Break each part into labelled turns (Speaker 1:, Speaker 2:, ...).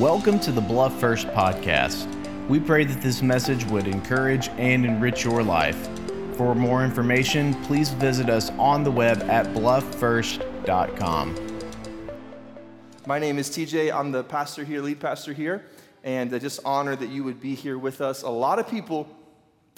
Speaker 1: Welcome to the Bluff First podcast. We pray that this message would encourage and enrich your life. For more information, please visit us on the web at blufffirst.com.
Speaker 2: My name is TJ. I'm the pastor here, lead pastor here, and I just honor that you would be here with us. A lot of people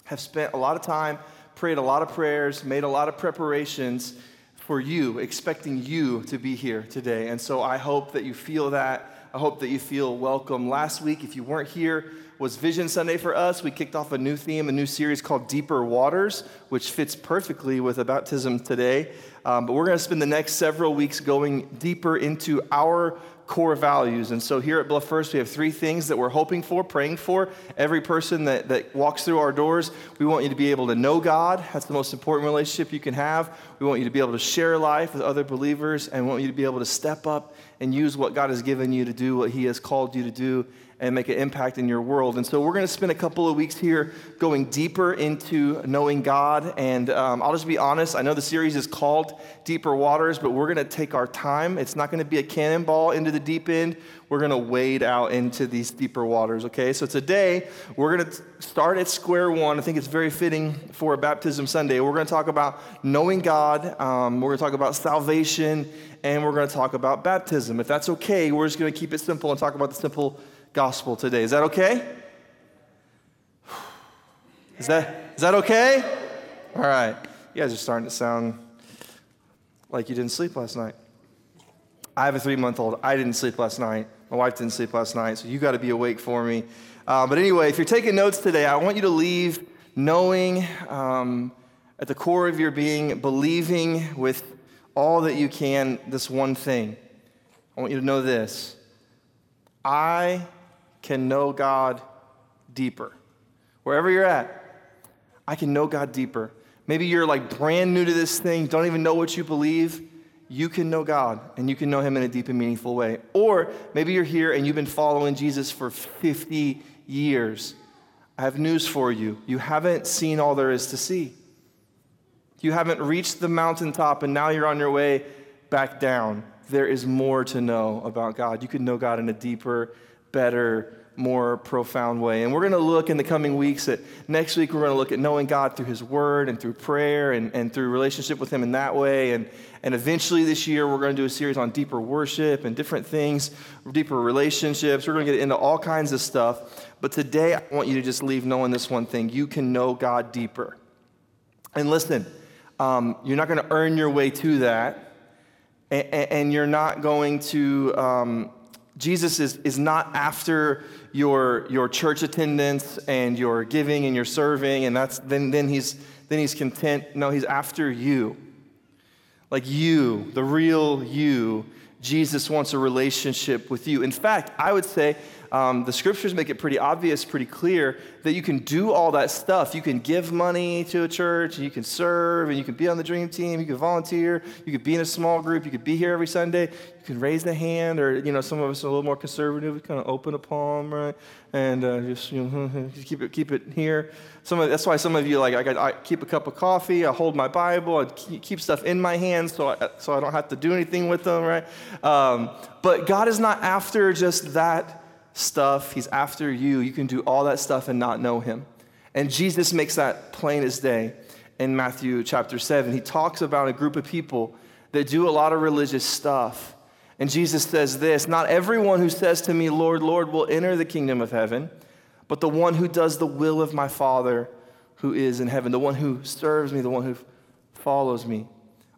Speaker 2: have spent a lot of time, prayed a lot of prayers, made a lot of preparations for you, expecting you to be here today. And so I hope that you feel that. I hope that you feel welcome. Last week, if you weren't here, was Vision Sunday for us. We kicked off a new theme, a new series called Deeper Waters, which fits perfectly with a baptism today. Um, but we're going to spend the next several weeks going deeper into our core values. And so here at Bluff First, we have three things that we're hoping for, praying for. Every person that, that walks through our doors, we want you to be able to know God. That's the most important relationship you can have. We want you to be able to share life with other believers and we want you to be able to step up and use what God has given you to do what He has called you to do and make an impact in your world. And so we're going to spend a couple of weeks here going deeper into knowing God. And um, I'll just be honest, I know the series is called Deeper Waters, but we're going to take our time. It's not going to be a cannonball into the deep end. We're going to wade out into these deeper waters, okay? So today, we're going to start at square one. I think it's very fitting for a baptism Sunday. We're going to talk about knowing God, um, we're going to talk about salvation, and we're going to talk about baptism. If that's okay, we're just going to keep it simple and talk about the simple gospel today. Is that okay? Is that, is that okay? All right. You guys are starting to sound like you didn't sleep last night. I have a three month old. I didn't sleep last night. My wife didn't sleep last night, so you got to be awake for me. Uh, but anyway, if you're taking notes today, I want you to leave knowing um, at the core of your being, believing with all that you can this one thing. I want you to know this I can know God deeper. Wherever you're at, I can know God deeper. Maybe you're like brand new to this thing, don't even know what you believe. You can know God and you can know Him in a deep and meaningful way. Or maybe you're here and you've been following Jesus for 50 years. I have news for you. You haven't seen all there is to see. You haven't reached the mountaintop and now you're on your way back down. There is more to know about God. You can know God in a deeper, better, more profound way. And we're going to look in the coming weeks at next week, we're going to look at knowing God through His Word and through prayer and, and through relationship with Him in that way. And, and eventually this year, we're going to do a series on deeper worship and different things, deeper relationships. We're going to get into all kinds of stuff. But today, I want you to just leave knowing this one thing you can know God deeper. And listen, um, you're not going to earn your way to that. And, and you're not going to um, Jesus is, is not after your, your church attendance and your giving and your serving, and that's, then, then, he's, then he's content. No, he's after you. Like you, the real you. Jesus wants a relationship with you. In fact, I would say um, the scriptures make it pretty obvious, pretty clear that you can do all that stuff. You can give money to a church, and you can serve, and you can be on the dream team, you can volunteer, you could be in a small group, you could be here every Sunday, you can raise the hand, or you know, some of us are a little more conservative, We kind of open a palm, right, and uh, just you know, keep it keep it here. Some of, that's why some of you like I, I, keep a cup of coffee, I hold my Bible, I keep stuff in my hands so I, so I don't have to do anything with them, right? Um, but God is not after just that stuff. He's after you. You can do all that stuff and not know him. And Jesus makes that plain as day in Matthew chapter 7. He talks about a group of people that do a lot of religious stuff. And Jesus says this Not everyone who says to me, Lord, Lord, will enter the kingdom of heaven, but the one who does the will of my Father who is in heaven, the one who serves me, the one who follows me.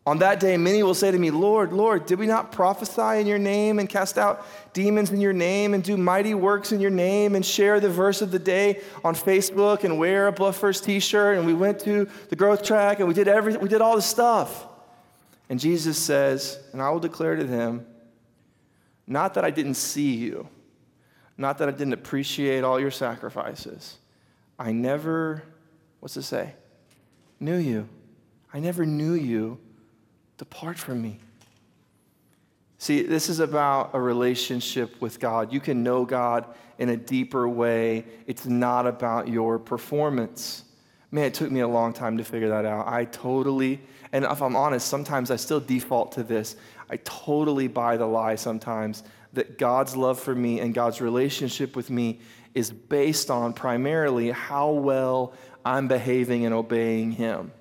Speaker 2: On that day, many will say to me, Lord, Lord, did we not prophesy in your name and cast out demons in your name and do mighty works in your name and share the verse of the day on Facebook and wear a Bluff First t shirt? And we went to the growth track and we did, everything, we did all this stuff. And Jesus says, and I will declare to them, not that I didn't see you, not that I didn't appreciate all your sacrifices. I never, what's it say? Knew you. I never knew you Depart from me. See, this is about a relationship with God. You can know God in a deeper way. It's not about your performance. Man, it took me a long time to figure that out. I totally, and if I'm honest, sometimes I still default to this. I totally buy the lie sometimes that God's love for me and God's relationship with me is based on primarily how well I'm behaving and obeying Him.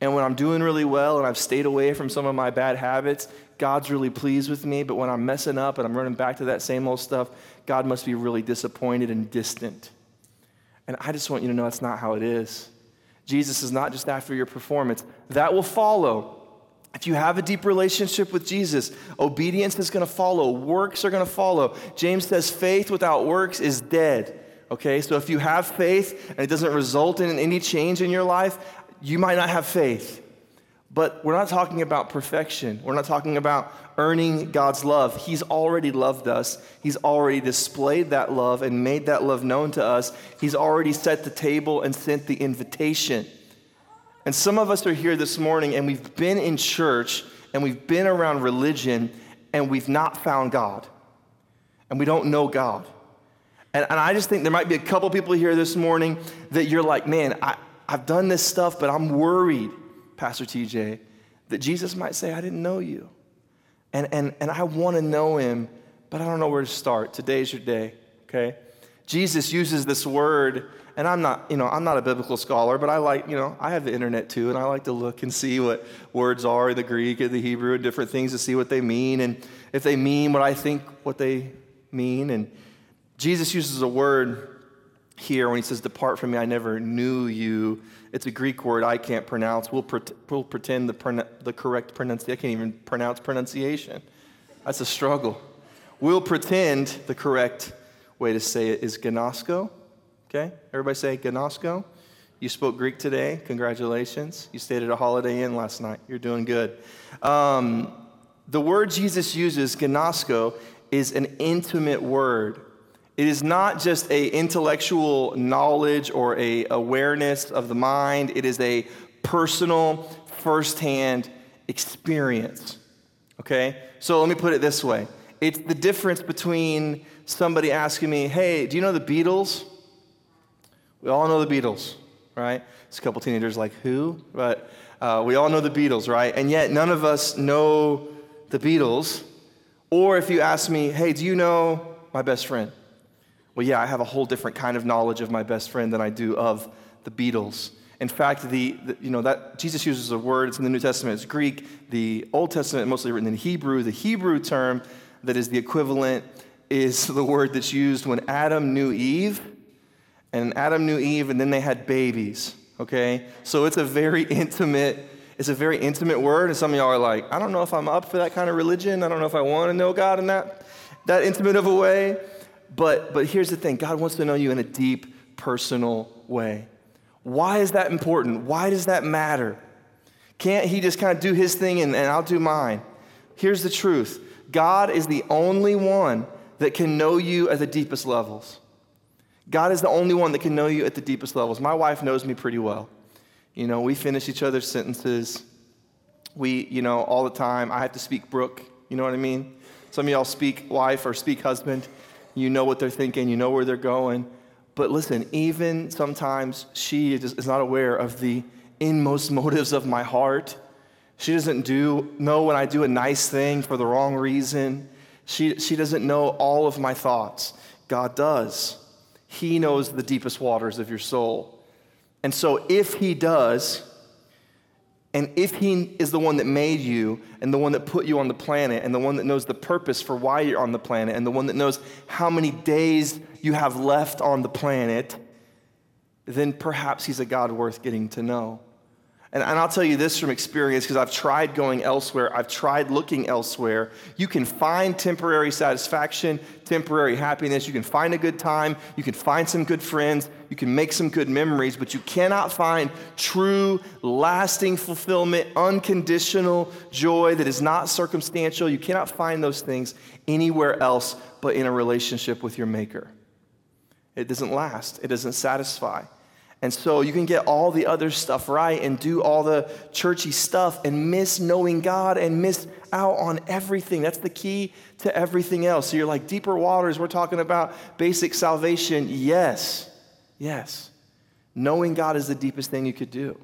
Speaker 2: And when I'm doing really well and I've stayed away from some of my bad habits, God's really pleased with me. But when I'm messing up and I'm running back to that same old stuff, God must be really disappointed and distant. And I just want you to know that's not how it is. Jesus is not just after your performance, that will follow. If you have a deep relationship with Jesus, obedience is going to follow, works are going to follow. James says faith without works is dead. Okay, so if you have faith and it doesn't result in any change in your life, you might not have faith. But we're not talking about perfection. We're not talking about earning God's love. He's already loved us. He's already displayed that love and made that love known to us. He's already set the table and sent the invitation. And some of us are here this morning and we've been in church and we've been around religion and we've not found God. And we don't know God. And, and I just think there might be a couple people here this morning that you're like, man, I, I've done this stuff, but I'm worried, Pastor TJ, that Jesus might say, I didn't know you. And, and, and I want to know him, but I don't know where to start. Today's your day, okay? Jesus uses this word, and I'm not, you know, I'm not a biblical scholar, but I like, you know, I have the internet too, and I like to look and see what words are in the Greek and the Hebrew and different things to see what they mean, and if they mean what I think what they mean. And Jesus uses a word here when he says, Depart from me, I never knew you. It's a Greek word I can't pronounce. We'll, pre- we'll pretend the, the correct pronunciation. I can't even pronounce pronunciation. That's a struggle. We'll pretend the correct way to say it is gnosko. Okay? Everybody say gnosko. You spoke Greek today. Congratulations. You stayed at a Holiday Inn last night. You're doing good. Um, the word Jesus uses, gnosko, is an intimate word. It is not just a intellectual knowledge or a awareness of the mind. It is a personal, firsthand experience. Okay? So let me put it this way. It's the difference between somebody asking me, hey, do you know the Beatles? We all know the Beatles, right? It's a couple teenagers like, who? But uh, we all know the Beatles, right? And yet none of us know the Beatles. Or if you ask me, hey, do you know my best friend? Well, yeah, I have a whole different kind of knowledge of my best friend than I do of the Beatles. In fact, the, the, you know that Jesus uses a word. It's in the New Testament. It's Greek. The Old Testament mostly written in Hebrew. The Hebrew term that is the equivalent is the word that's used when Adam knew Eve, and Adam knew Eve, and then they had babies. Okay, so it's a very intimate. It's a very intimate word, and some of y'all are like, I don't know if I'm up for that kind of religion. I don't know if I want to know God in that that intimate of a way. But, but here's the thing God wants to know you in a deep, personal way. Why is that important? Why does that matter? Can't he just kind of do his thing and, and I'll do mine? Here's the truth God is the only one that can know you at the deepest levels. God is the only one that can know you at the deepest levels. My wife knows me pretty well. You know, we finish each other's sentences. We, you know, all the time. I have to speak Brooke. You know what I mean? Some of y'all speak wife or speak husband. You know what they're thinking, you know where they're going. But listen, even sometimes she is not aware of the inmost motives of my heart. She doesn't do, know when I do a nice thing for the wrong reason. She, she doesn't know all of my thoughts. God does. He knows the deepest waters of your soul. And so if He does, and if He is the one that made you, and the one that put you on the planet, and the one that knows the purpose for why you're on the planet, and the one that knows how many days you have left on the planet, then perhaps He's a God worth getting to know. And, and I'll tell you this from experience because I've tried going elsewhere, I've tried looking elsewhere. You can find temporary satisfaction, temporary happiness, you can find a good time, you can find some good friends, you can make some good memories, but you cannot find true, lasting fulfillment, unconditional joy that is not circumstantial. You cannot find those things anywhere else but in a relationship with your Maker. It doesn't last, it doesn't satisfy. And so you can get all the other stuff right and do all the churchy stuff and miss knowing God and miss out on everything. That's the key to everything else. So you're like, deeper waters, we're talking about basic salvation. Yes, yes. Knowing God is the deepest thing you could do.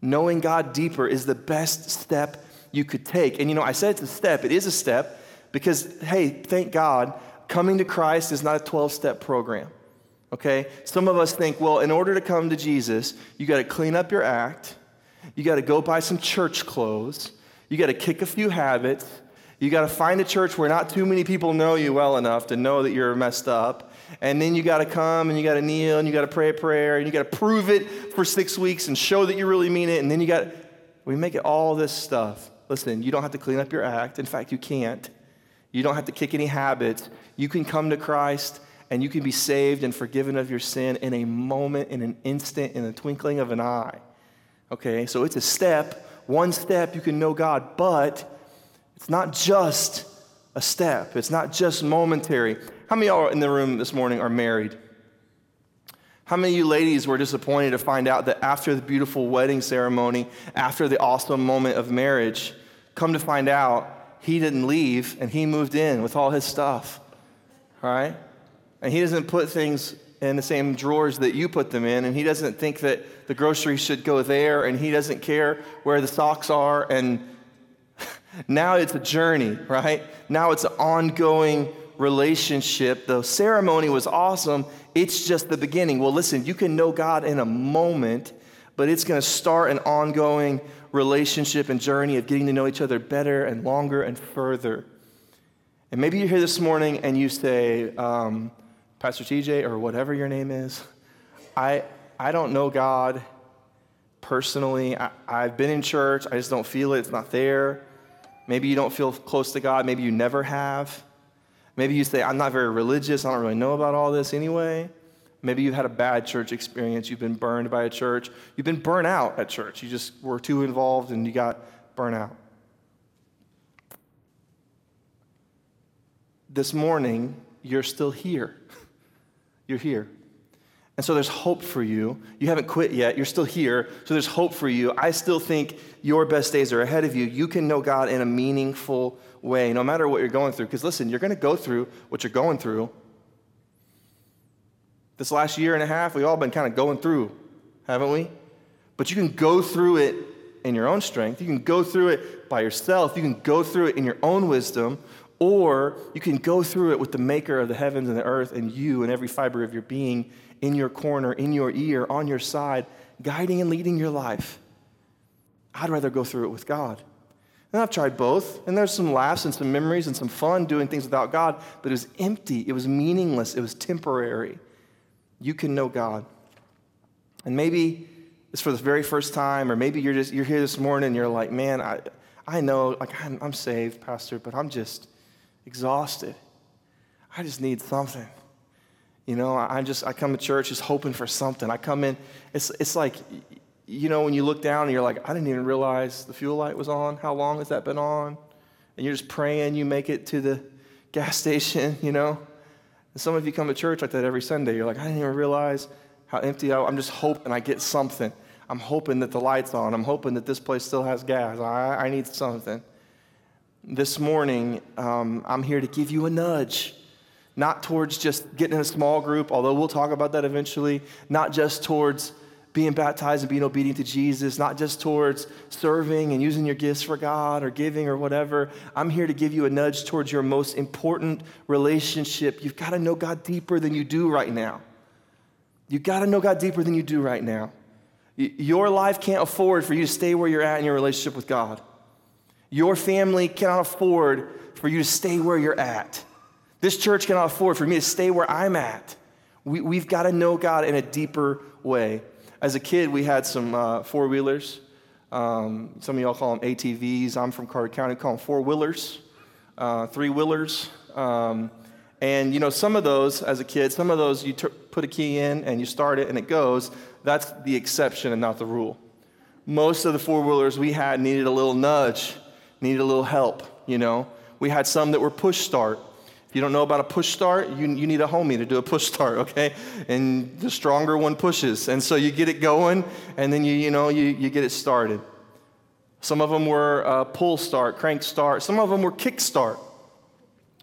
Speaker 2: Knowing God deeper is the best step you could take. And you know, I said it's a step, it is a step because, hey, thank God, coming to Christ is not a 12 step program. Okay? Some of us think, well, in order to come to Jesus, you got to clean up your act, you got to go buy some church clothes, you got to kick a few habits, you got to find a church where not too many people know you well enough to know that you're messed up. And then you got to come and you got to kneel and you got to pray a prayer and you got to prove it for six weeks and show that you really mean it. And then you got, we make it all this stuff. Listen, you don't have to clean up your act. In fact, you can't. You don't have to kick any habits. You can come to Christ and you can be saved and forgiven of your sin in a moment, in an instant, in the twinkling of an eye. Okay, so it's a step. One step you can know God, but it's not just a step, it's not just momentary. How many y'all in the room this morning are married? How many of you ladies were disappointed to find out that after the beautiful wedding ceremony, after the awesome moment of marriage, come to find out he didn't leave and he moved in with all his stuff? All right? And he doesn't put things in the same drawers that you put them in, and he doesn't think that the groceries should go there, and he doesn't care where the socks are. And now it's a journey, right? Now it's an ongoing relationship. The ceremony was awesome. It's just the beginning. Well, listen, you can know God in a moment, but it's going to start an ongoing relationship and journey of getting to know each other better and longer and further. And maybe you're here this morning and you say, um, Pastor TJ, or whatever your name is, I, I don't know God personally. I, I've been in church, I just don't feel it, it's not there. Maybe you don't feel close to God, maybe you never have. Maybe you say, I'm not very religious, I don't really know about all this anyway. Maybe you've had a bad church experience, you've been burned by a church, you've been burnt out at church, you just were too involved and you got burnt out. This morning, you're still here. You're here. And so there's hope for you. You haven't quit yet. You're still here. So there's hope for you. I still think your best days are ahead of you. You can know God in a meaningful way, no matter what you're going through. Because listen, you're going to go through what you're going through. This last year and a half, we've all been kind of going through, haven't we? But you can go through it in your own strength. You can go through it by yourself. You can go through it in your own wisdom. Or you can go through it with the maker of the heavens and the earth and you and every fiber of your being in your corner, in your ear, on your side, guiding and leading your life. I'd rather go through it with God. And I've tried both, and there's some laughs and some memories and some fun doing things without God, but it was empty, it was meaningless, it was temporary. You can know God. And maybe it's for the very first time, or maybe you're just you're here this morning and you're like, man, I, I know, like I'm, I'm saved, Pastor, but I'm just exhausted. I just need something. You know, I just I come to church just hoping for something. I come in, it's it's like, you know, when you look down and you're like, I didn't even realize the fuel light was on. How long has that been on? And you're just praying you make it to the gas station, you know. And some of you come to church like that every Sunday. You're like, I didn't even realize how empty I, I'm just hoping I get something. I'm hoping that the light's on. I'm hoping that this place still has gas. I, I need something. This morning, um, I'm here to give you a nudge not towards just getting in a small group, although we'll talk about that eventually, not just towards being baptized and being obedient to Jesus, not just towards serving and using your gifts for God or giving or whatever. I'm here to give you a nudge towards your most important relationship. You've got to know God deeper than you do right now. You've got to know God deeper than you do right now. Your life can't afford for you to stay where you're at in your relationship with God. Your family cannot afford for you to stay where you're at. This church cannot afford for me to stay where I'm at. We, we've got to know God in a deeper way. As a kid, we had some uh, four wheelers. Um, some of y'all call them ATVs. I'm from Carter County, we call them four wheelers, uh, three wheelers. Um, and you know, some of those, as a kid, some of those you t- put a key in and you start it and it goes. That's the exception and not the rule. Most of the four wheelers we had needed a little nudge, needed a little help. You know, we had some that were push start. If you don't know about a push start, you, you need a homie to do a push start, okay? And the stronger one pushes. And so you get it going, and then you, you know, you, you get it started. Some of them were uh, pull start, crank start. Some of them were kick start,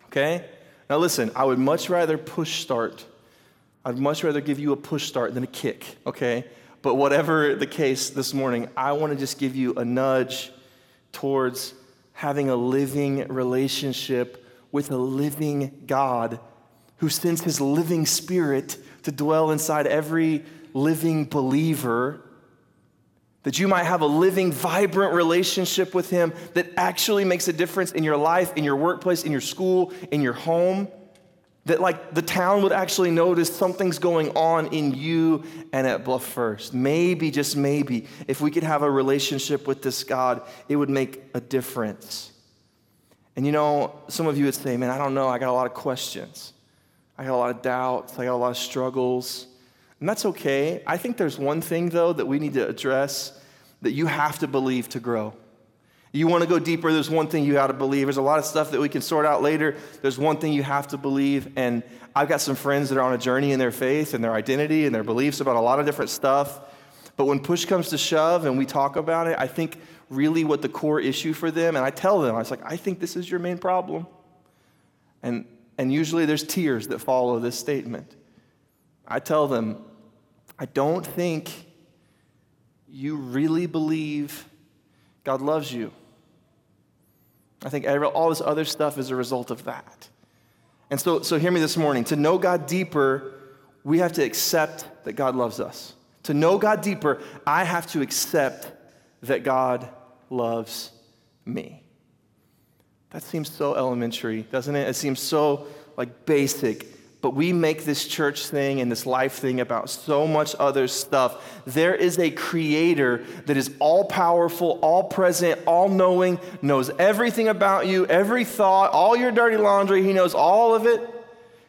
Speaker 2: okay? Now listen, I would much rather push start I'd much rather give you a push start than a kick, okay? But whatever the case this morning, I want to just give you a nudge towards having a living relationship with a living God who sends his living spirit to dwell inside every living believer that you might have a living, vibrant relationship with Him that actually makes a difference in your life, in your workplace, in your school, in your home. That, like, the town would actually notice something's going on in you and at Bluff First. Maybe, just maybe, if we could have a relationship with this God, it would make a difference. And you know, some of you would say, man, I don't know, I got a lot of questions. I got a lot of doubts, I got a lot of struggles. And that's okay. I think there's one thing, though, that we need to address that you have to believe to grow. You want to go deeper, there's one thing you got to believe. There's a lot of stuff that we can sort out later. There's one thing you have to believe. And I've got some friends that are on a journey in their faith and their identity and their beliefs about a lot of different stuff. But when push comes to shove and we talk about it, I think really what the core issue for them, and I tell them, I was like, I think this is your main problem. And, and usually there's tears that follow this statement. I tell them, I don't think you really believe God loves you. I think all this other stuff is a result of that. And so, so hear me this morning. To know God deeper, we have to accept that God loves us. To know God deeper, I have to accept that God loves me. That seems so elementary, doesn't it? It seems so like basic but we make this church thing and this life thing about so much other stuff. There is a creator that is all powerful, all present, all knowing, knows everything about you, every thought, all your dirty laundry. He knows all of it.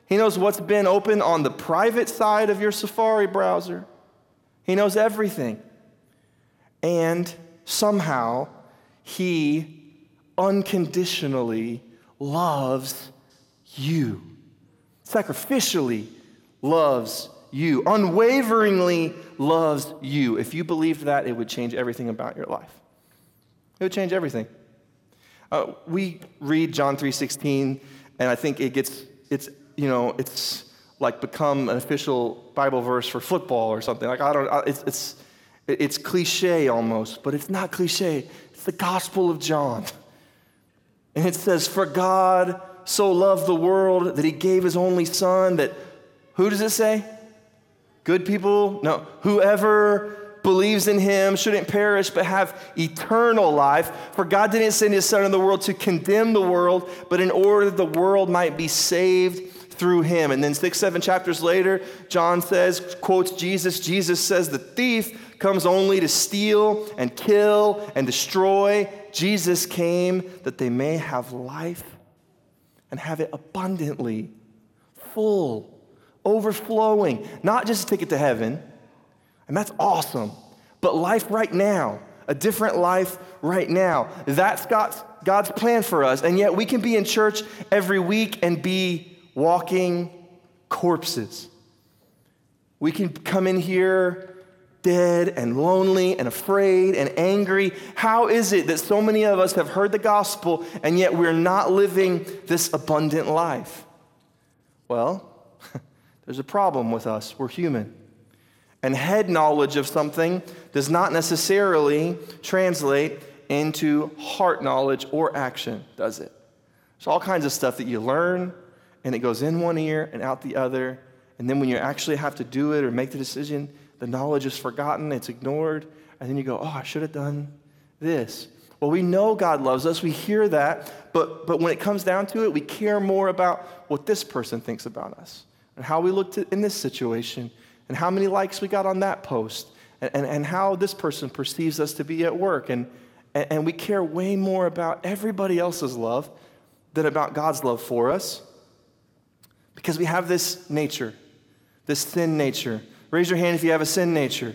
Speaker 2: He knows what's been open on the private side of your Safari browser. He knows everything. And somehow, He unconditionally loves you sacrificially loves you, unwaveringly loves you. If you believed that, it would change everything about your life. It would change everything. Uh, we read John 3:16, and I think it gets it's you know it's like become an official Bible verse for football or something. Like I don't, it's it's it's cliche almost, but it's not cliche. It's the Gospel of John, and it says, "For God." So loved the world that he gave his only son that, who does it say? Good people? No, whoever believes in him shouldn't perish but have eternal life. For God didn't send his son in the world to condemn the world, but in order that the world might be saved through him. And then six, seven chapters later, John says, quotes Jesus. Jesus says, The thief comes only to steal and kill and destroy. Jesus came that they may have life and have it abundantly, full, overflowing, not just a ticket to heaven, and that's awesome, but life right now, a different life right now. That's God's, God's plan for us, and yet we can be in church every week and be walking corpses. We can come in here dead and lonely and afraid and angry? How is it that so many of us have heard the gospel and yet we're not living this abundant life? Well, there's a problem with us. We're human. And head knowledge of something does not necessarily translate into heart knowledge or action, does it? There's all kinds of stuff that you learn and it goes in one ear and out the other. And then when you actually have to do it or make the decision, the knowledge is forgotten, it's ignored, and then you go, oh, I should have done this. Well, we know God loves us, we hear that, but, but when it comes down to it, we care more about what this person thinks about us and how we looked in this situation and how many likes we got on that post and, and, and how this person perceives us to be at work. And, and, and we care way more about everybody else's love than about God's love for us because we have this nature, this thin nature Raise your hand if you have a sin nature.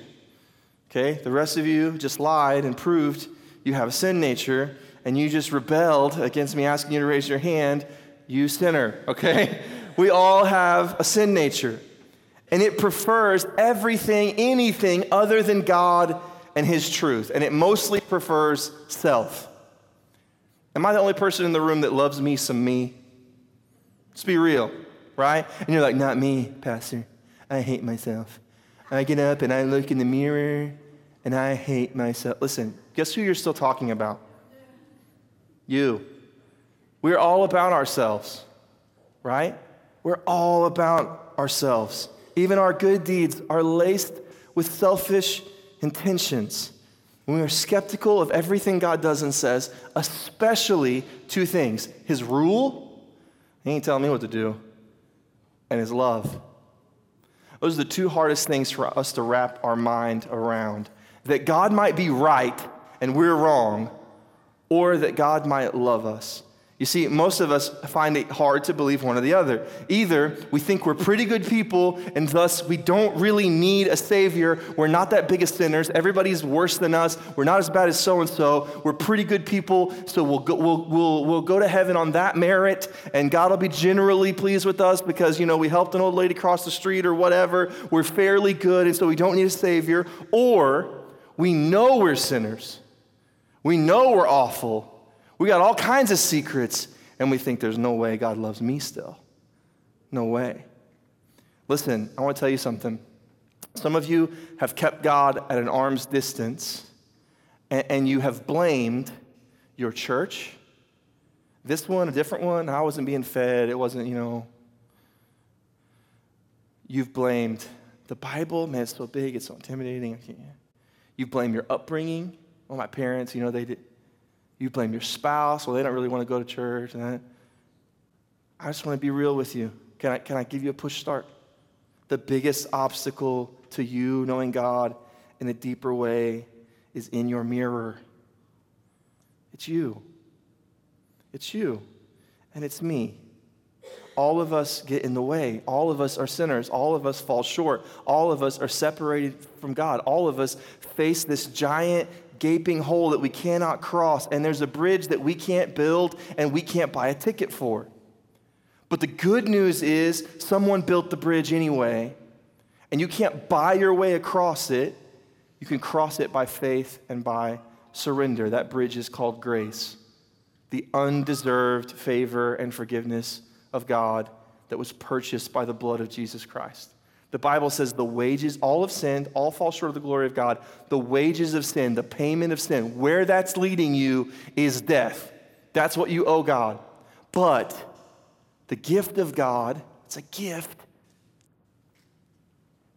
Speaker 2: Okay? The rest of you just lied and proved you have a sin nature, and you just rebelled against me asking you to raise your hand, you sinner. Okay? We all have a sin nature, and it prefers everything, anything other than God and His truth, and it mostly prefers self. Am I the only person in the room that loves me some me? Let's be real, right? And you're like, not me, Pastor. I hate myself. I get up and I look in the mirror and I hate myself. Listen, guess who you're still talking about? You. We're all about ourselves, right? We're all about ourselves. Even our good deeds are laced with selfish intentions. When we are skeptical of everything God does and says, especially two things His rule, He ain't telling me what to do, and His love. Those are the two hardest things for us to wrap our mind around. That God might be right and we're wrong, or that God might love us you see, most of us find it hard to believe one or the other. Either we think we're pretty good people and thus we don't really need a Savior. We're not that big of sinners. Everybody's worse than us. We're not as bad as so and so. We're pretty good people, so we'll go, we'll, we'll, we'll go to heaven on that merit and God will be generally pleased with us because, you know, we helped an old lady cross the street or whatever. We're fairly good and so we don't need a Savior. Or we know we're sinners. We know we're awful we got all kinds of secrets, and we think there's no way God loves me still. No way. Listen, I want to tell you something. Some of you have kept God at an arm's distance, and, and you have blamed your church, this one, a different one. I wasn't being fed. It wasn't, you know. You've blamed the Bible. Man, it's so big. It's so intimidating. You've blamed your upbringing. Well, my parents, you know, they did. You blame your spouse. Well, they don't really want to go to church. And I just want to be real with you. Can I, can I give you a push start? The biggest obstacle to you knowing God in a deeper way is in your mirror. It's you. It's you. And it's me. All of us get in the way. All of us are sinners. All of us fall short. All of us are separated from God. All of us face this giant gaping hole that we cannot cross, and there's a bridge that we can't build and we can't buy a ticket for. But the good news is someone built the bridge anyway, and you can't buy your way across it. You can cross it by faith and by surrender. That bridge is called grace, the undeserved favor and forgiveness of God that was purchased by the blood of Jesus Christ. The Bible says the wages, all have sinned, all fall short of the glory of God. The wages of sin, the payment of sin, where that's leading you is death. That's what you owe God. But the gift of God, it's a gift,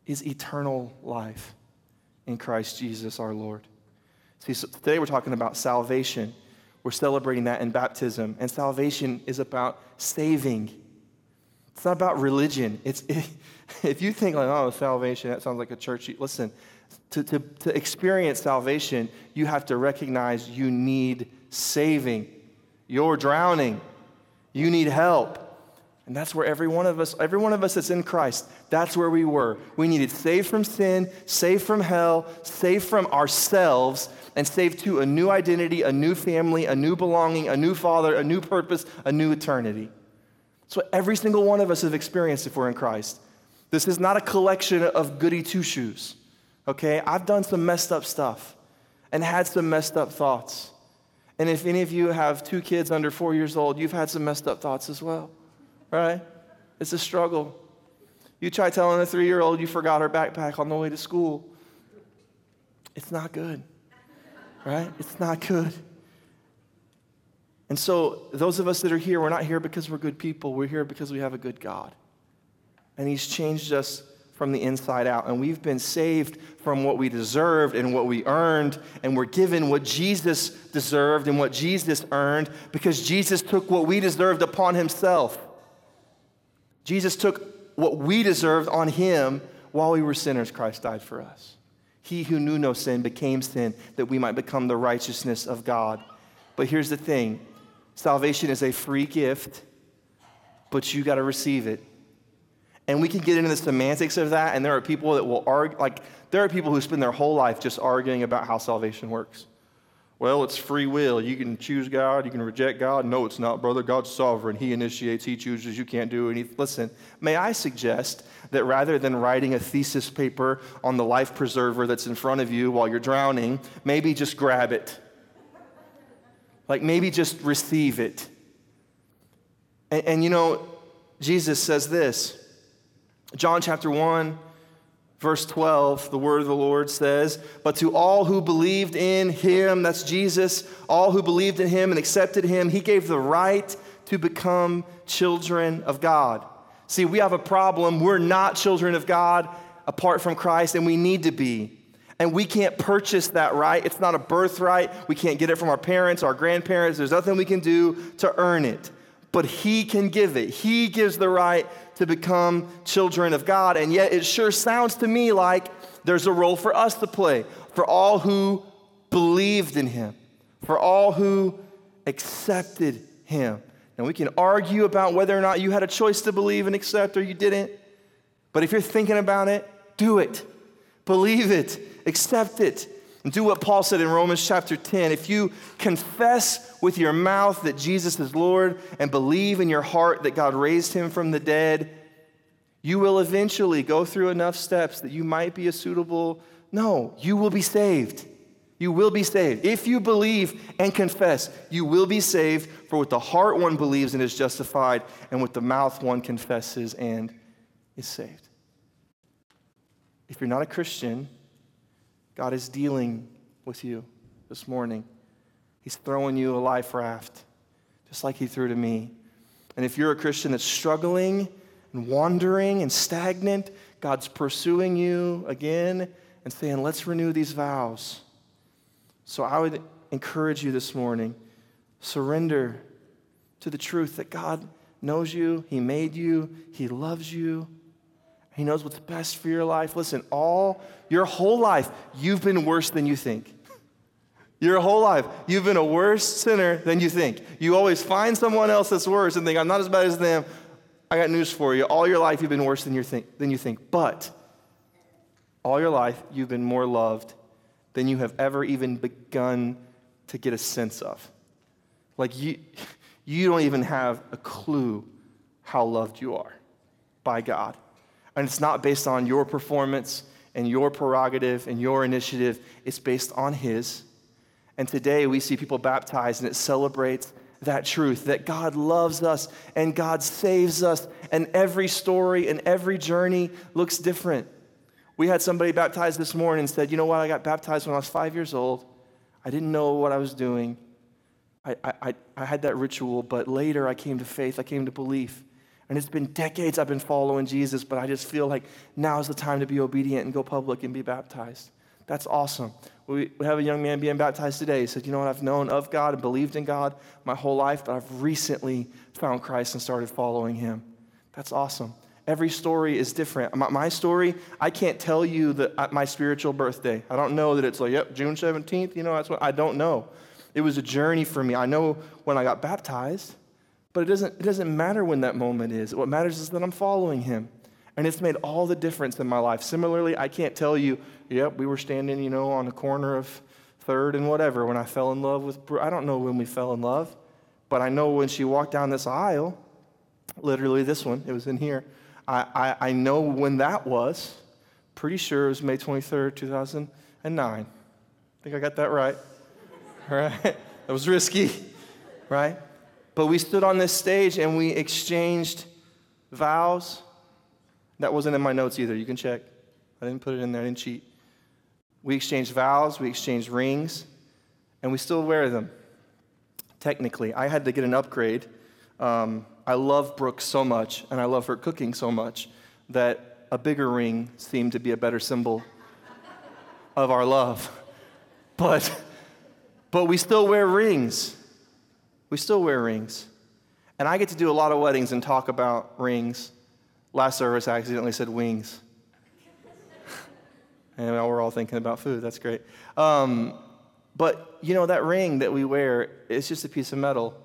Speaker 2: is eternal life in Christ Jesus our Lord. See, so today we're talking about salvation. We're celebrating that in baptism. And salvation is about saving. It's not about religion. It's, it, if you think like, oh, salvation, that sounds like a church, listen, to, to, to experience salvation, you have to recognize you need saving. You're drowning. You need help. And that's where every one of us, every one of us that's in Christ, that's where we were. We needed saved from sin, saved from hell, saved from ourselves, and saved to a new identity, a new family, a new belonging, a new father, a new purpose, a new eternity. That's what every single one of us have experienced if we're in Christ. This is not a collection of goody two shoes, okay? I've done some messed up stuff and had some messed up thoughts. And if any of you have two kids under four years old, you've had some messed up thoughts as well, right? It's a struggle. You try telling a three year old you forgot her backpack on the way to school. It's not good, right? It's not good. And so, those of us that are here, we're not here because we're good people. We're here because we have a good God and He's changed us from the inside out. And we've been saved from what we deserved and what we earned, and we're given what Jesus deserved and what Jesus earned because Jesus took what we deserved upon Himself. Jesus took what we deserved on Him while we were sinners. Christ died for us. He who knew no sin became sin that we might become the righteousness of God. But here's the thing salvation is a free gift, but you got to receive it. And we can get into the semantics of that, and there are people that will argue, like, there are people who spend their whole life just arguing about how salvation works. Well, it's free will. You can choose God, you can reject God. No, it's not, brother. God's sovereign. He initiates, He chooses. You can't do anything. Listen, may I suggest that rather than writing a thesis paper on the life preserver that's in front of you while you're drowning, maybe just grab it. Like, maybe just receive it. And, and you know, Jesus says this John chapter 1, Verse 12, the word of the Lord says, But to all who believed in him, that's Jesus, all who believed in him and accepted him, he gave the right to become children of God. See, we have a problem. We're not children of God apart from Christ, and we need to be. And we can't purchase that right. It's not a birthright. We can't get it from our parents, our grandparents. There's nothing we can do to earn it. But He can give it. He gives the right to become children of God. And yet, it sure sounds to me like there's a role for us to play, for all who believed in Him, for all who accepted Him. And we can argue about whether or not you had a choice to believe and accept or you didn't. But if you're thinking about it, do it. Believe it. Accept it. And do what Paul said in Romans chapter 10. If you confess with your mouth that Jesus is Lord and believe in your heart that God raised him from the dead, you will eventually go through enough steps that you might be a suitable. No, you will be saved. You will be saved. If you believe and confess, you will be saved. For with the heart one believes and is justified, and with the mouth one confesses and is saved. If you're not a Christian, God is dealing with you this morning. He's throwing you a life raft, just like He threw to me. And if you're a Christian that's struggling and wandering and stagnant, God's pursuing you again and saying, Let's renew these vows. So I would encourage you this morning surrender to the truth that God knows you, He made you, He loves you, He knows what's best for your life. Listen, all your whole life, you've been worse than you think. Your whole life, you've been a worse sinner than you think. You always find someone else that's worse and think, I'm not as bad as them. I got news for you. All your life, you've been worse than you think. Than you think. But all your life, you've been more loved than you have ever even begun to get a sense of. Like you, you don't even have a clue how loved you are by God. And it's not based on your performance and your prerogative and your initiative, it's based on His. And today we see people baptized and it celebrates that truth that God loves us and God saves us. And every story and every journey looks different. We had somebody baptized this morning and said, You know what? I got baptized when I was five years old. I didn't know what I was doing. I, I, I had that ritual, but later I came to faith, I came to belief. And it's been decades I've been following Jesus, but I just feel like now is the time to be obedient and go public and be baptized. That's awesome. We, we have a young man being baptized today. He said, You know what? I've known of God and believed in God my whole life, but I've recently found Christ and started following him. That's awesome. Every story is different. My, story, I can't tell you that uh, my spiritual birthday. I don't know that it's like, yep, June 17th. You know, that's what I don't know. It was a journey for me. I know when I got baptized, but it doesn't, it doesn't matter when that moment is. What matters is that I'm following him. And it's made all the difference in my life. Similarly, I can't tell you, yep, we were standing, you know, on the corner of third and whatever when I fell in love with, I don't know when we fell in love, but I know when she walked down this aisle, literally this one, it was in here. I, I, I know when that was. Pretty sure it was May 23rd, 2009. I think I got that right. right? That was risky, right? But we stood on this stage and we exchanged vows. That wasn't in my notes either. You can check. I didn't put it in there, I didn't cheat. We exchanged vows, we exchanged rings, and we still wear them. Technically, I had to get an upgrade. Um, I love Brooke so much, and I love her cooking so much, that a bigger ring seemed to be a better symbol of our love. But, but we still wear rings. We still wear rings. And I get to do a lot of weddings and talk about rings. Last service, I accidentally said wings. and now we're all thinking about food. That's great. Um, but you know, that ring that we wear, it's just a piece of metal.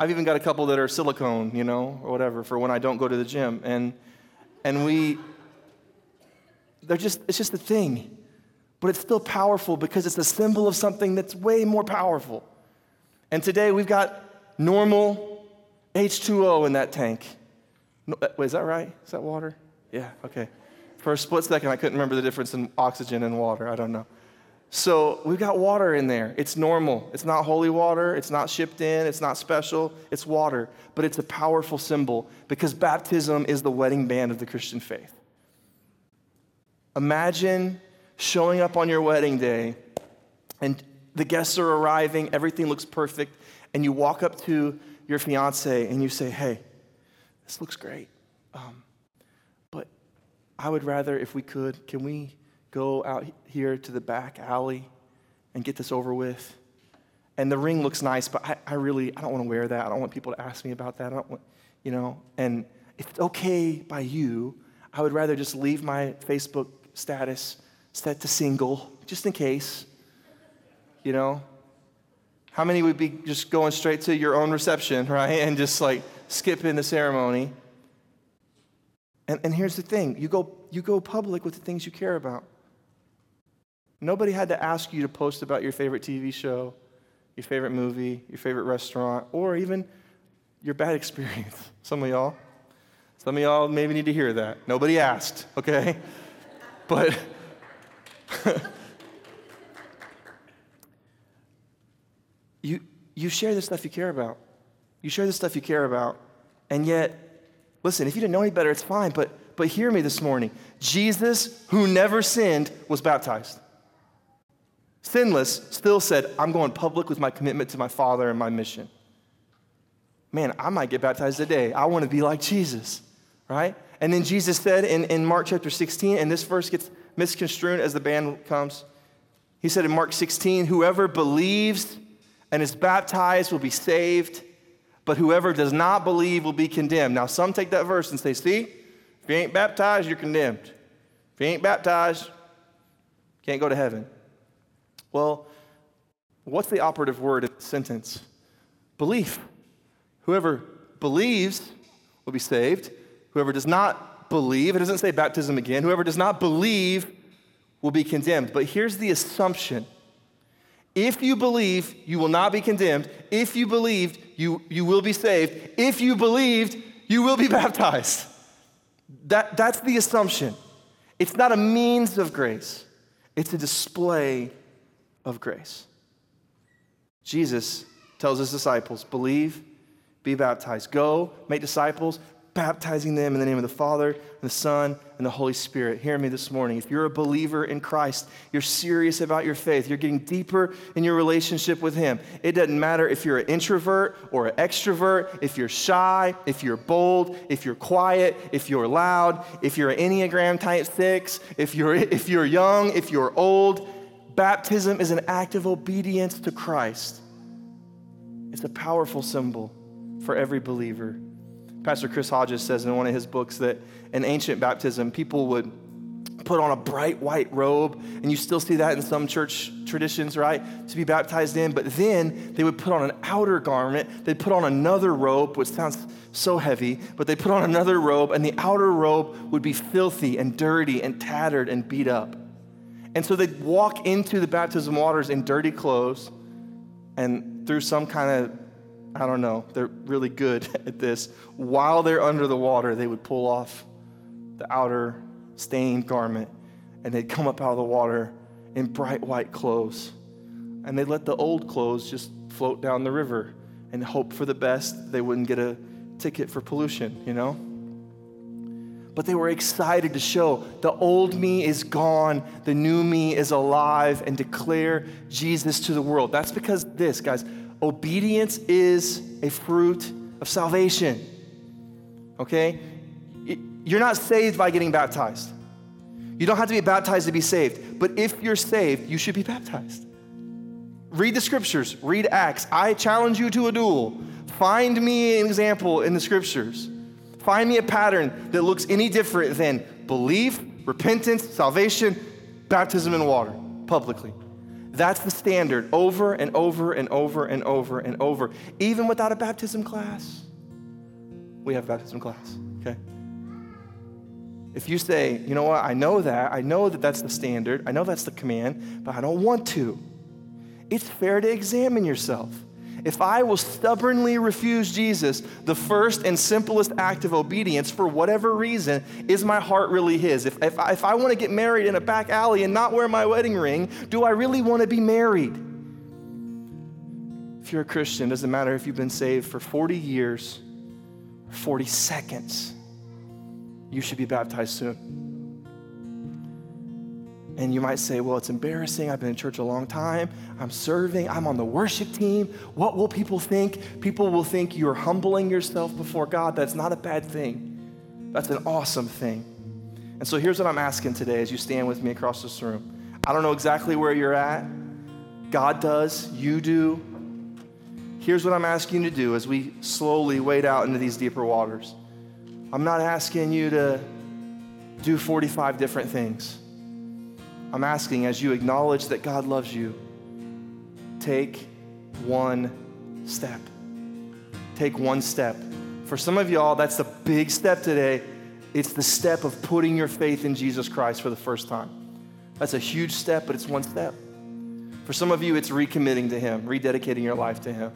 Speaker 2: I've even got a couple that are silicone, you know, or whatever, for when I don't go to the gym. And, and we, they're just, it's just a thing. But it's still powerful because it's a symbol of something that's way more powerful. And today we've got normal H2O in that tank. No, uh, wait, is that right? Is that water? Yeah, okay. For a split second, I couldn't remember the difference in oxygen and water. I don't know. So we've got water in there. It's normal. It's not holy water. It's not shipped in. It's not special. It's water. But it's a powerful symbol because baptism is the wedding band of the Christian faith. Imagine showing up on your wedding day and the guests are arriving, everything looks perfect, and you walk up to your fiance and you say, Hey, this looks great. Um, but I would rather, if we could, can we go out here to the back alley and get this over with? And the ring looks nice, but I, I really, I don't want to wear that. I don't want people to ask me about that. I don't want, you know, and if it's okay by you, I would rather just leave my Facebook status set to single, just in case. You know? How many would be just going straight to your own reception, right? And just like skipping the ceremony? And, and here's the thing you go, you go public with the things you care about. Nobody had to ask you to post about your favorite TV show, your favorite movie, your favorite restaurant, or even your bad experience. Some of y'all. Some of y'all maybe need to hear that. Nobody asked, okay? But you, you share the stuff you care about. You share the stuff you care about. And yet, listen, if you didn't know any better, it's fine, but, but hear me this morning. Jesus, who never sinned, was baptized. Sinless, still said, I'm going public with my commitment to my Father and my mission. Man, I might get baptized today. I want to be like Jesus, right? And then Jesus said in, in Mark chapter 16, and this verse gets misconstrued as the band comes. He said in Mark 16, Whoever believes and is baptized will be saved, but whoever does not believe will be condemned. Now, some take that verse and say, see, if you ain't baptized, you're condemned. If you ain't baptized, can't go to heaven. Well, what's the operative word in the sentence? Belief. Whoever believes will be saved. Whoever does not believe, it doesn't say baptism again, whoever does not believe will be condemned. But here's the assumption if you believe, you will not be condemned. If you believed, you, you will be saved. If you believed, you will be baptized. That, that's the assumption. It's not a means of grace, it's a display of grace. Jesus tells his disciples, believe, be baptized. Go, make disciples, baptizing them in the name of the Father, and the Son, and the Holy Spirit. Hear me this morning. If you're a believer in Christ, you're serious about your faith, you're getting deeper in your relationship with Him. It doesn't matter if you're an introvert or an extrovert, if you're shy, if you're bold, if you're quiet, if you're loud, if you're an Enneagram type six, if you're, if you're young, if you're old. Baptism is an act of obedience to Christ. It's a powerful symbol for every believer. Pastor Chris Hodges says in one of his books that in ancient baptism, people would put on a bright white robe, and you still see that in some church traditions, right? To be baptized in. But then they would put on an outer garment, they'd put on another robe, which sounds so heavy, but they put on another robe, and the outer robe would be filthy and dirty and tattered and beat up. And so they'd walk into the baptism waters in dirty clothes, and through some kind of I don't know, they're really good at this. While they're under the water, they would pull off the outer stained garment and they'd come up out of the water in bright white clothes. And they'd let the old clothes just float down the river and hope for the best they wouldn't get a ticket for pollution, you know? But they were excited to show the old me is gone, the new me is alive, and declare Jesus to the world. That's because this, guys, obedience is a fruit of salvation. Okay? You're not saved by getting baptized. You don't have to be baptized to be saved. But if you're saved, you should be baptized. Read the scriptures, read Acts. I challenge you to a duel. Find me an example in the scriptures. Find me a pattern that looks any different than belief, repentance, salvation, baptism in water publicly. That's the standard over and over and over and over and over. Even without a baptism class, we have baptism class, okay? If you say, you know what, I know that, I know that that's the standard, I know that's the command, but I don't want to, it's fair to examine yourself. If I will stubbornly refuse Jesus, the first and simplest act of obedience, for whatever reason, is my heart really His? If, if, I, if I want to get married in a back alley and not wear my wedding ring, do I really want to be married? If you're a Christian, doesn't matter if you've been saved for 40 years, 40 seconds, you should be baptized soon. And you might say, well, it's embarrassing. I've been in church a long time. I'm serving. I'm on the worship team. What will people think? People will think you're humbling yourself before God. That's not a bad thing, that's an awesome thing. And so here's what I'm asking today as you stand with me across this room. I don't know exactly where you're at. God does, you do. Here's what I'm asking you to do as we slowly wade out into these deeper waters. I'm not asking you to do 45 different things. I'm asking as you acknowledge that God loves you, take one step. Take one step. For some of y'all, that's the big step today. It's the step of putting your faith in Jesus Christ for the first time. That's a huge step, but it's one step. For some of you, it's recommitting to Him, rededicating your life to Him.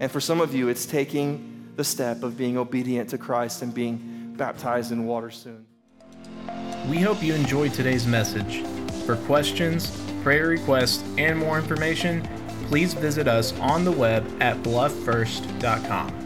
Speaker 2: And for some of you, it's taking the step of being obedient to Christ and being baptized in water soon.
Speaker 1: We hope you enjoyed today's message. For questions, prayer requests, and more information, please visit us on the web at blufffirst.com.